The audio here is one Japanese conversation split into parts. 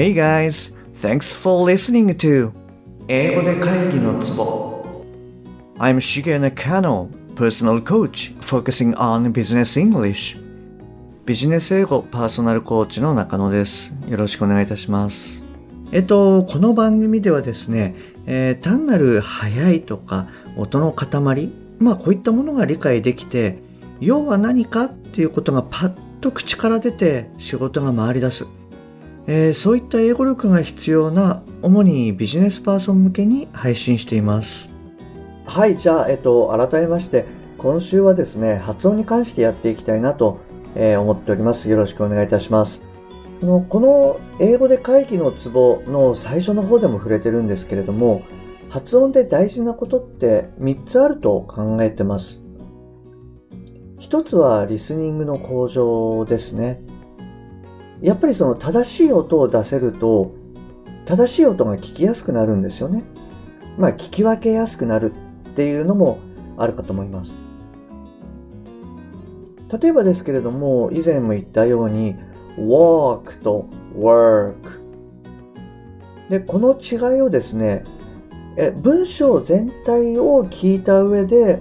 Hey guys, thanks for listening to 英語で会議のツボ。I'm Shige Nakano, personal coach focusing on business English. ビジネス英語パーソナルコーチの中野です。よろしくお願いいたします。えっとこの番組ではですね、えー、単なる速いとか音の塊まあこういったものが理解できて要は何かっていうことがパッと口から出て仕事が回り出す。えー、そういった英語力が必要な主にビジネスパーソン向けに配信しています。はいじゃあ、えっと、改めまして今週はですね発音に関してやっていきたいなと、えー、思っております。よろしくお願いいたします。このこの英語で会議のツボの最初の方でも触れてるんですけれども発音で大事なことって3つあると考えてます。一つはリスニングの向上ですね。やっぱりその正しい音を出せると正しい音が聞きやすくなるんですよね。まあ聞き分けやすくなるっていうのもあるかと思います。例えばですけれども以前も言ったように walk と work でこの違いをですねえ文章全体を聞いた上で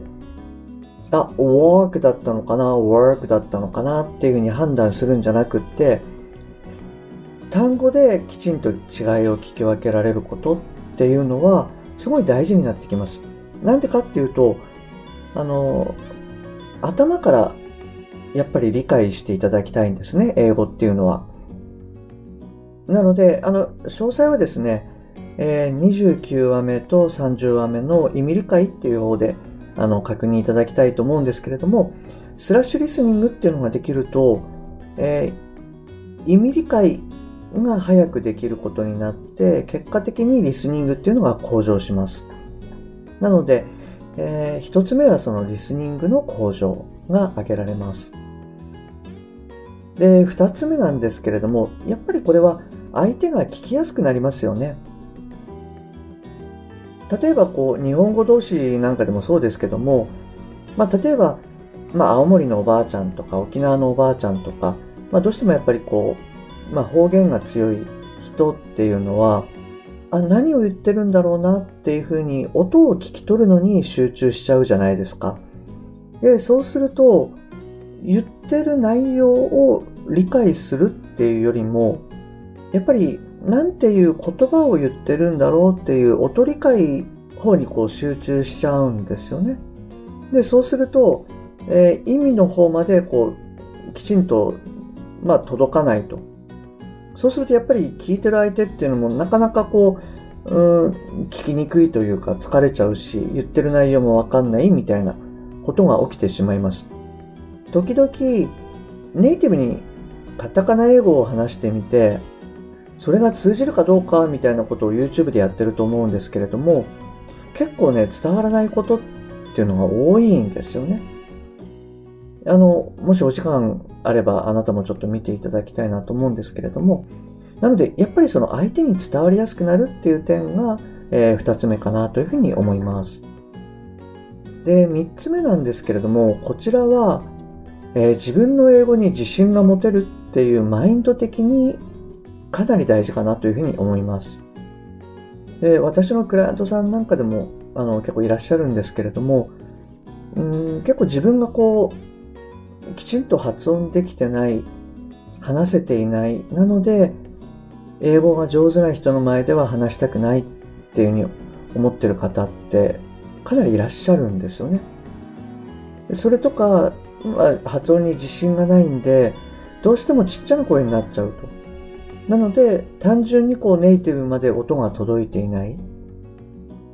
あ walk だったのかな work だったのかなっていうふうに判断するんじゃなくって単語できちんと違いを聞き分けられることっていうのはすごい大事になってきます。なんでかっていうと、あの、頭からやっぱり理解していただきたいんですね、英語っていうのは。なので、あの、詳細はですね、えー、29話目と30話目の意味理解っていう方であの確認いただきたいと思うんですけれども、スラッシュリスニングっていうのができると、えー、意味理解が早くできることになって、結果的にリスニングっていうのが向上します。なので、えー、一つ目はそのリスニングの向上が挙げられます。で、二つ目なんですけれども、やっぱりこれは相手が聞きやすくなりますよね。例えばこう、日本語同士なんかでもそうですけども、まあ、例えば、まあ、青森のおばあちゃんとか沖縄のおばあちゃんとか、まあ、どうしてもやっぱりこう、まあ、方言が強い人っていうのはあ何を言ってるんだろうなっていうふうに音を聞き取るのに集中しちゃうじゃないですか。でそうすると言ってる内容を理解するっていうよりもやっぱり何ていう言葉を言ってるんだろうっていう音理解方にこう集中しちゃうんですよね。でそうすると、えー、意味の方までこうきちんと、まあ、届かないと。そうするとやっぱり聞いてる相手っていうのもなかなかこう、うん、聞きにくいというか疲れちゃうし、言ってる内容もわかんないみたいなことが起きてしまいます。時々、ネイティブにカタカナ英語を話してみて、それが通じるかどうかみたいなことを YouTube でやってると思うんですけれども、結構ね、伝わらないことっていうのが多いんですよね。あの、もしお時間あればあなたもちょっと見ていただきたいなと思うんですけれども、なので、やっぱりその相手に伝わりやすくなるっていう点が、えー、2つ目かなというふうに思います。で、3つ目なんですけれども、こちらは、えー、自分の英語に自信が持てるっていうマインド的にかなり大事かなというふうに思います。で、私のクライアントさんなんかでもあの結構いらっしゃるんですけれども、うん結構自分がこうきちんと発音できてない、話せていない。なので、英語が上手な人の前では話したくないっていうふうに思ってる方ってかなりいらっしゃるんですよね。それとか、まあ、発音に自信がないんで、どうしてもちっちゃな声になっちゃうと。なので、単純にこうネイティブまで音が届いていない。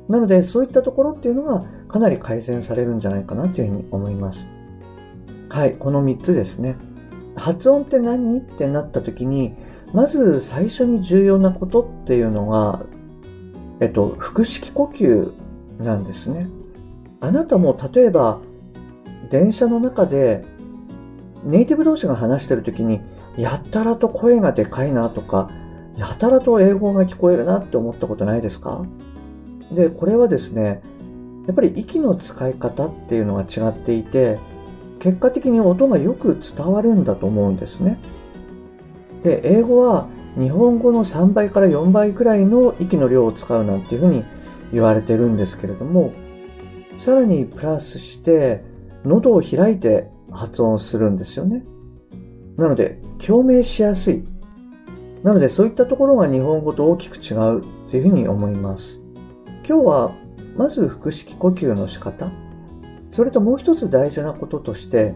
なので、そういったところっていうのがかなり改善されるんじゃないかなというふうに思います。はい、この3つですね。発音って何？ってなった時に、まず最初に重要なことっていうのが、えっと、腹式呼吸なんですね。あなたも例えば、電車の中でネイティブ同士が話してる時に、やたらと声がでかいなとか、やたらと英語が聞こえるなって思ったことないですか？で、これはですね、やっぱり息の使い方っていうのが違っていて、結果的に音がよく伝わるんだと思うんですね。で、英語は日本語の3倍から4倍くらいの息の量を使うなんていうふうに言われてるんですけれども、さらにプラスして、喉を開いて発音するんですよね。なので、共鳴しやすい。なので、そういったところが日本語と大きく違うというふうに思います。今日は、まず腹式呼吸の仕方。それともう一つ大事なこととして、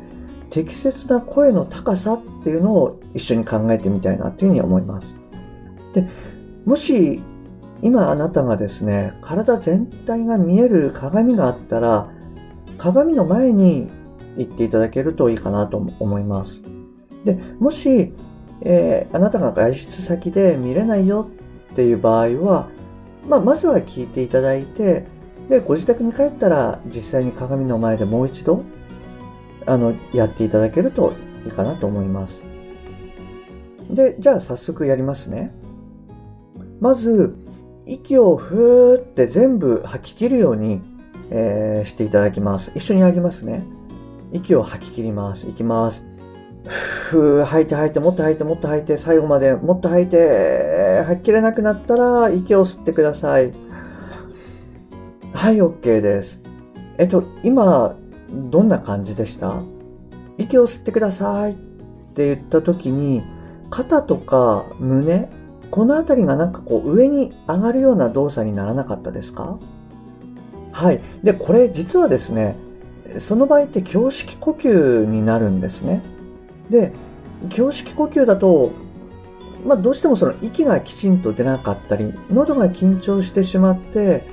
適切な声の高さっていうのを一緒に考えてみたいなというふうに思います。で、もし今あなたがですね、体全体が見える鏡があったら、鏡の前に行っていただけるといいかなと思います。で、もし、えー、あなたが外出先で見れないよっていう場合は、まあ、まずは聞いていただいて、で、ご自宅に帰ったら実際に鏡の前でもう一度、あの、やっていただけるといいかなと思います。で、じゃあ早速やりますね。まず、息をふーって全部吐き切るように、えー、していただきます。一緒にやりますね。息を吐き切ります。いきます。ふー、吐いて吐いて、もっと吐いて、もっと吐いて、最後までもっと吐いて、吐き切れなくなったら、息を吸ってください。はい、OK です。えっと、今、どんな感じでした？息を吸ってくださいって言った時に、肩とか胸、この辺りがなんかこう上に上がるような動作にならなかったですか？はい。で、これ実はですね、その場合って胸式呼吸になるんですね。で、胸式呼吸だと、まあ、どうしてもその息がきちんと出なかったり、喉が緊張してしまって、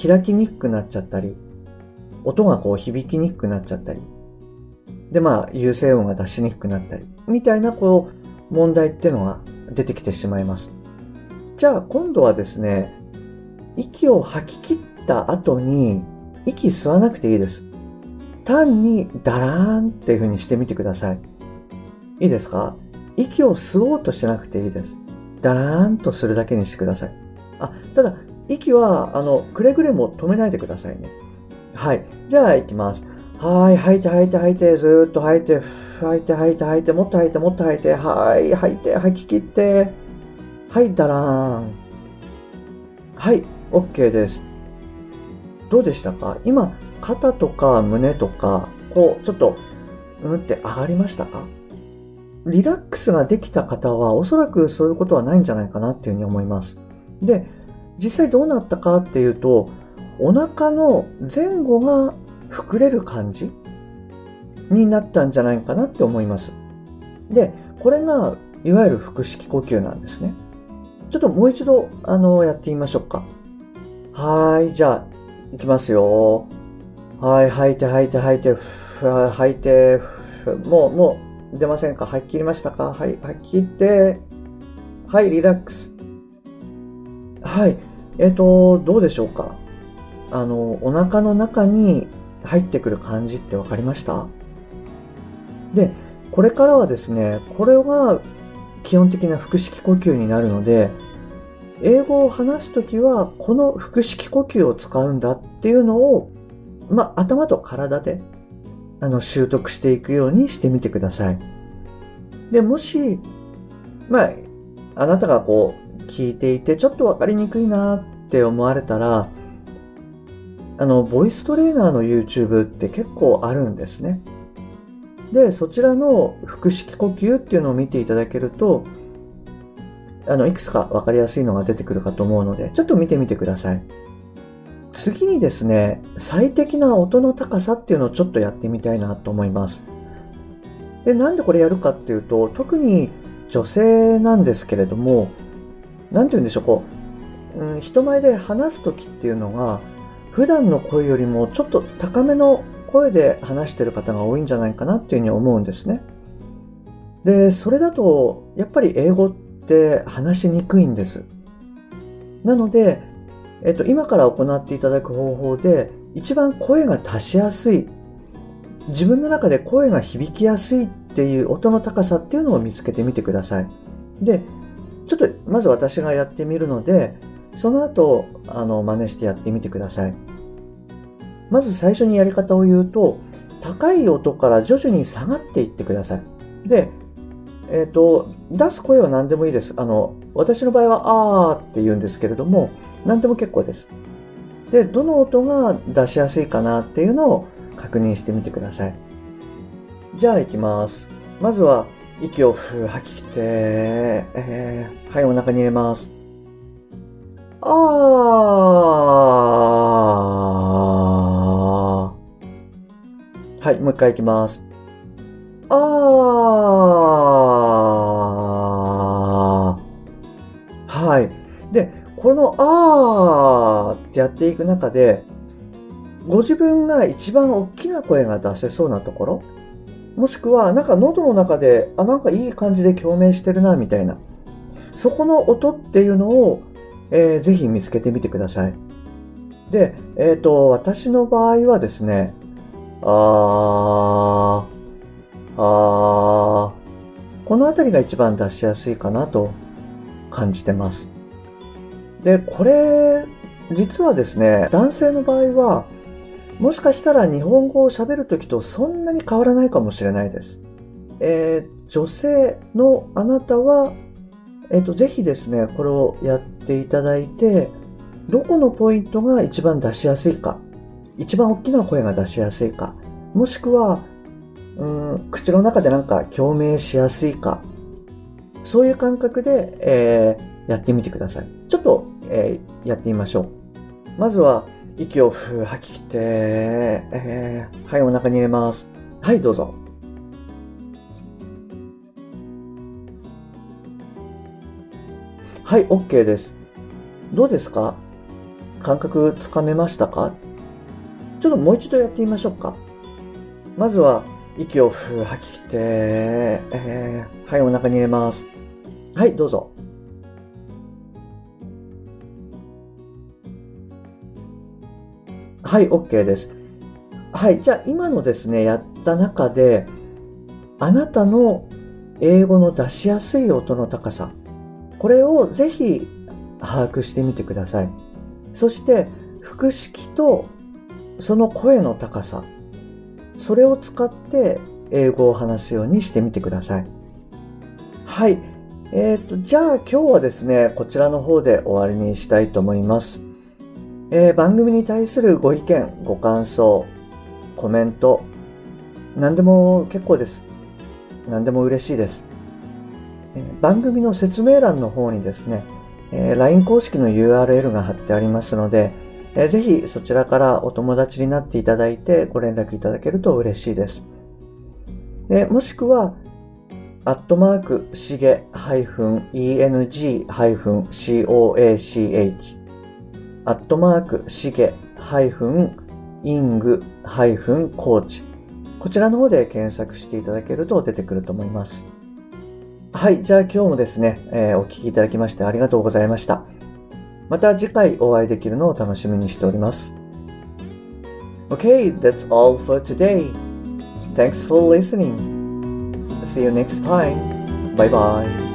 開きにくくなっちゃったり、音がこう響きにくくなっちゃったり、で、まあ、有声音が出しにくくなったり、みたいなこう、問題っていうのが出てきてしまいます。じゃあ、今度はですね、息を吐き切った後に、息吸わなくていいです。単にダラーンっていう風にしてみてください。いいですか？息を吸おうとしなくていいです。ダラーンとするだけにしてください。あ、ただ、息は、あの、くれぐれも止めないでくださいね。はい。じゃあ、行きます。はい。吐いて吐いて吐いて、ずーっと吐いて、吐いて吐いて吐いて、もっと吐いて、もっと吐いて、はい。吐いて、吐き切って、はい、ダラーン。はい。OK です。どうでしたか？今、肩とか胸とか、こう、ちょっと、うんって上がりましたか？リラックスができた方は、おそらくそういうことはないんじゃないかなっていうふうに思います。で、実際どうなったかっていうと、お腹の前後が膨れる感じになったんじゃないかなって思います。で、これが、いわゆる腹式呼吸なんですね。ちょっともう一度、あの、やってみましょうか。はい、じゃあ、いきますよ。はい、吐いて吐いて吐いて、吐いて、もう、もう、出ませんか？吐き切りましたか？はい、吐き切って、はい、リラックス。はい、えっ、ー、と、どうでしょうか？あの、お腹の中に入ってくる感じって分かりました？で、これからはですね、これが基本的な腹式呼吸になるので、英語を話すときは、この腹式呼吸を使うんだっていうのを、まあ、頭と体で、あの、習得していくようにしてみてください。で、もし、まあ、あなたがこう、聞いていて、ちょっとわかりにくいなって思われたら、あの、ボイストレーナーの YouTube って結構あるんですね。で、そちらの腹式呼吸っていうのを見ていただけると、あの、いくつかわかりやすいのが出てくるかと思うので、ちょっと見てみてください。次にですね、最適な音の高さっていうのをちょっとやってみたいなと思います。で、なんでこれやるかっていうと、特に女性なんですけれども、なんて言うんでしょう、こう、うん、人前で話す時っていうのが、普段の声よりもちょっと高めの声で話してる方が多いんじゃないかなっていうふうに思うんですね。で、それだと、やっぱり英語って話しにくいんです。なので、えっと、今から行っていただく方法で、一番声が足しやすい、自分の中で声が響きやすいっていう音の高さっていうのを見つけてみてください。で、ちょっとまず私がやってみるので、その後、あの、真似してやってみてください。まず最初にやり方を言うと、高い音から徐々に下がっていってください。で、えっ、と、出す声は何でもいいです。あの、私の場合は、あーって言うんですけれども、何でも結構です。で、どの音が出しやすいかなっていうのを確認してみてください。じゃあ行きます。まずは、息を吐き切って、えー、はい、お腹に入れます。あー。はい、もう一回いきます。あー。はい。で、このあーってやっていく中で、ご自分が一番大きな声が出せそうなところ、もしくは、なんか喉の中で、あ、なんかいい感じで共鳴してるな、みたいな。そこの音っていうのを、えー、ぜひ見つけてみてください。で、えっ、ー、と、私の場合はですね、あー、あーこの辺りが一番出しやすいかなと感じてます。で、これ、実はですね、男性の場合は、もしかしたら日本語を喋るときとそんなに変わらないかもしれないです。えー、女性のあなたは、えっ、ー、と、ぜひですね、これをやっていただいて、どこのポイントが一番出しやすいか、一番大きな声が出しやすいか、もしくは、うん口の中でなんか共鳴しやすいか、そういう感覚で、えー、やってみてください。ちょっと、えー、やってみましょう。まずは、息を吐き切って、えー、はい、お腹に入れます。はい、どうぞ。はい、OK です。どうですか？感覚つかめましたか？ちょっともう一度やってみましょうか。まずは、息を吐き切って、えー、はい、お腹に入れます。はい、どうぞ。はい、OK です。はい、じゃあ今のですね、やった中で、あなたの英語の出しやすい音の高さ、これをぜひ把握してみてください。そして、腹式とその声の高さ、それを使って英語を話すようにしてみてください。はい。えっ、ー、と、じゃあ今日はですね、こちらの方で終わりにしたいと思います。えー、番組に対するご意見、ご感想、コメント、何でも結構です。何でも嬉しいです。えー、番組の説明欄の方にですね、えー、LINE 公式の URL が貼ってありますので、えぜひそちらからお友達になっていただいてご連絡いただけると嬉しいです。でもしくは、アットマーク、しげ -eng-coach、アットマーク、しげ -ing-coach、こちらの方で検索していただけると出てくると思います。はい、じゃあ今日もですね、えー、お聴きいただきましてありがとうございました。また次回お会いできるのを楽しみにしております。Okay, that's all for today. Thanks for listening. See you next time. Bye bye.